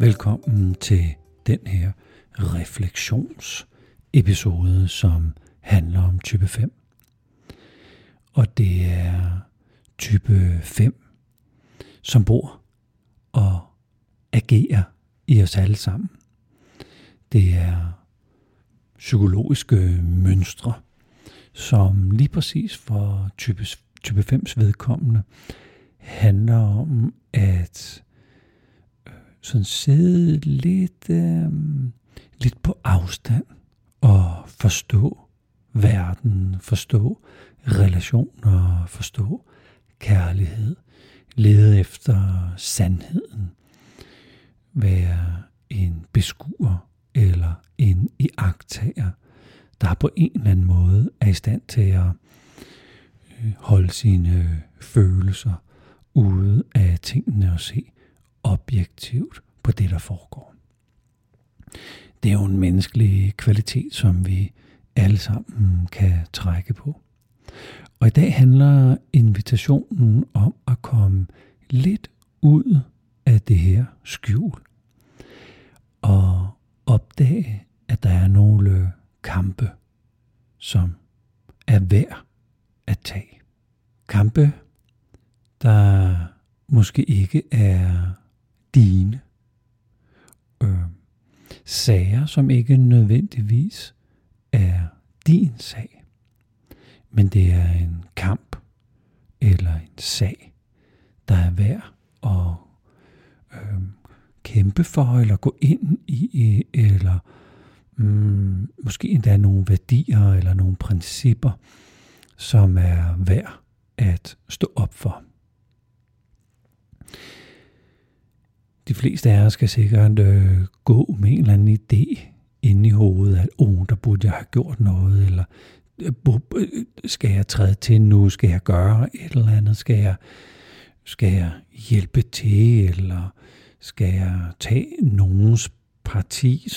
Velkommen til den her refleksionsepisode, som handler om type 5. Og det er type 5, som bor og agerer i os alle sammen. Det er psykologiske mønstre, som lige præcis for type, type 5's vedkommende handler om at sådan sidde lidt, øh, lidt på afstand og forstå verden, forstå relationer, forstå kærlighed, lede efter sandheden, være en beskuer eller en iagtager, der på en eller anden måde er i stand til at øh, holde sine følelser ude af tingene og se objektivt på det, der foregår. Det er jo en menneskelig kvalitet, som vi alle sammen kan trække på. Og i dag handler invitationen om at komme lidt ud af det her skjul og opdage, at der er nogle kampe, som er værd at tage. Kampe, der måske ikke er dine. Øh, sager, som ikke nødvendigvis er din sag. Men det er en kamp eller en sag, der er værd at øh, kæmpe for, eller gå ind i, eller mm, måske endda nogle værdier eller nogle principper, som er værd at stå op for. De fleste af os skal sikkert øh, gå med en eller anden idé inde i hovedet, at oh, der burde jeg have gjort noget, eller øh, øh, skal jeg træde til nu, skal jeg gøre et eller andet, skal jeg, skal jeg hjælpe til, eller skal jeg tage nogens parti?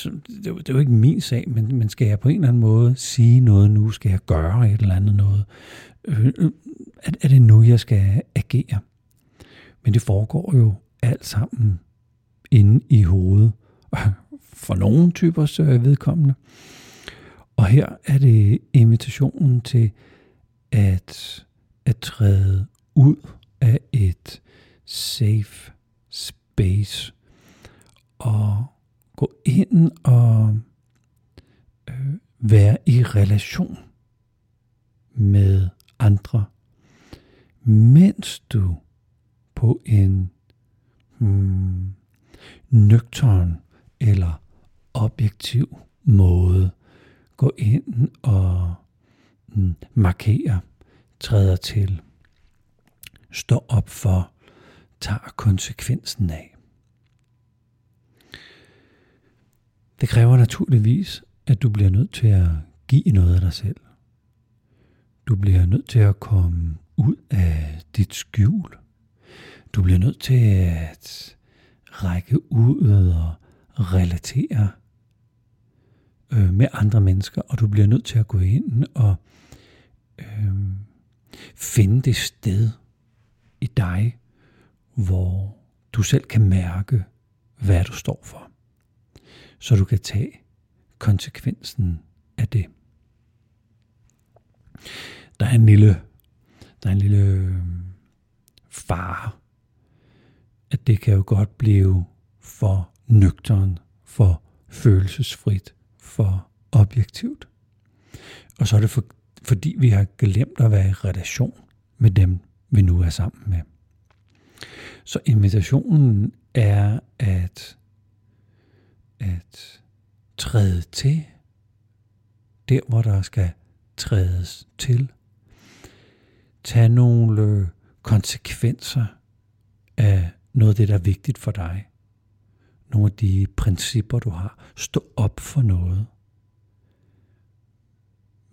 Det er, det er jo ikke min sag, men, men skal jeg på en eller anden måde sige noget nu, skal jeg gøre et eller andet noget? Øh, øh, er, er det nu, jeg skal agere? Men det foregår jo alt sammen inde i hovedet, for nogle typer øh, vedkommende. Og her er det invitationen til at, at træde ud af et safe space og gå ind og øh, være i relation med andre, mens du på en hmm, nøgtern eller objektiv måde gå ind og mm, markere, træder til, står op for, tager konsekvensen af. Det kræver naturligvis, at du bliver nødt til at give noget af dig selv. Du bliver nødt til at komme ud af dit skjul. Du bliver nødt til at række ud og relatere øh, med andre mennesker, og du bliver nødt til at gå ind og øh, finde det sted i dig, hvor du selv kan mærke, hvad du står for. Så du kan tage konsekvensen af det. Der er en lille, der er en lille øh, fare at det kan jo godt blive for nøgteren, for følelsesfrit, for objektivt. Og så er det for, fordi vi har glemt at være i relation med dem, vi nu er sammen med. Så invitationen er at, at træde til der, hvor der skal trædes til. Tag nogle konsekvenser af noget af det, der er vigtigt for dig. Nogle af de principper, du har. Stå op for noget.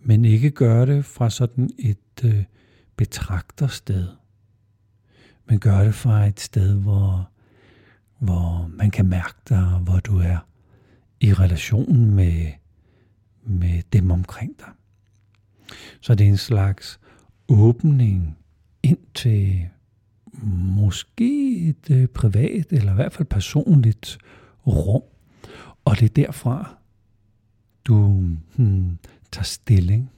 Men ikke gøre det fra sådan et øh, betragtersted. Men gør det fra et sted, hvor, hvor man kan mærke dig, hvor du er i relation med, med dem omkring dig. Så det er en slags åbning ind til måske et øh, privat eller i hvert fald personligt rum. Og det er derfra, du hmm, tager stilling.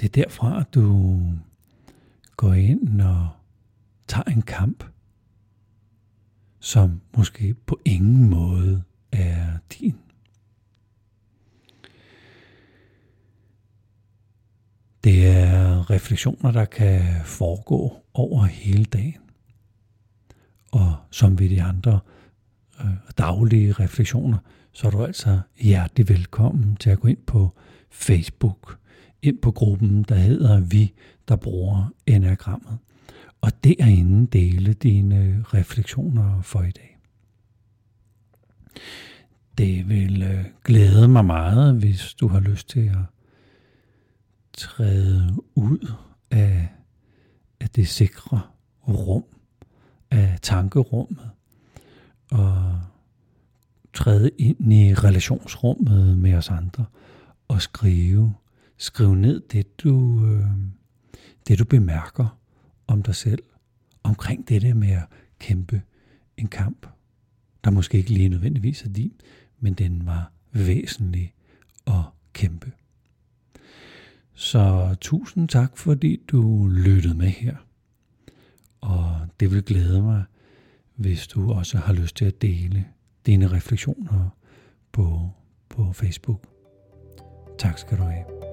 Det er derfra, du går ind og tager en kamp, som måske på ingen måde er din. Det er refleksioner, der kan foregå over hele dagen. Og som ved de andre øh, daglige refleksioner, så er du altså hjertelig velkommen til at gå ind på Facebook, ind på gruppen, der hedder Vi, der bruger enagrammet. Og derinde dele dine refleksioner for i dag. Det vil øh, glæde mig meget, hvis du har lyst til at træde ud af, af det sikre rum, af tankerummet, og træde ind i relationsrummet med os andre, og skrive, skrive ned det du, øh, det du bemærker om dig selv, omkring det der med at kæmpe en kamp, der måske ikke lige nødvendigvis er din, men den var væsentlig at kæmpe. Så tusind tak, fordi du lyttede med her. Og det vil glæde mig, hvis du også har lyst til at dele dine refleksioner på, på Facebook. Tak skal du have.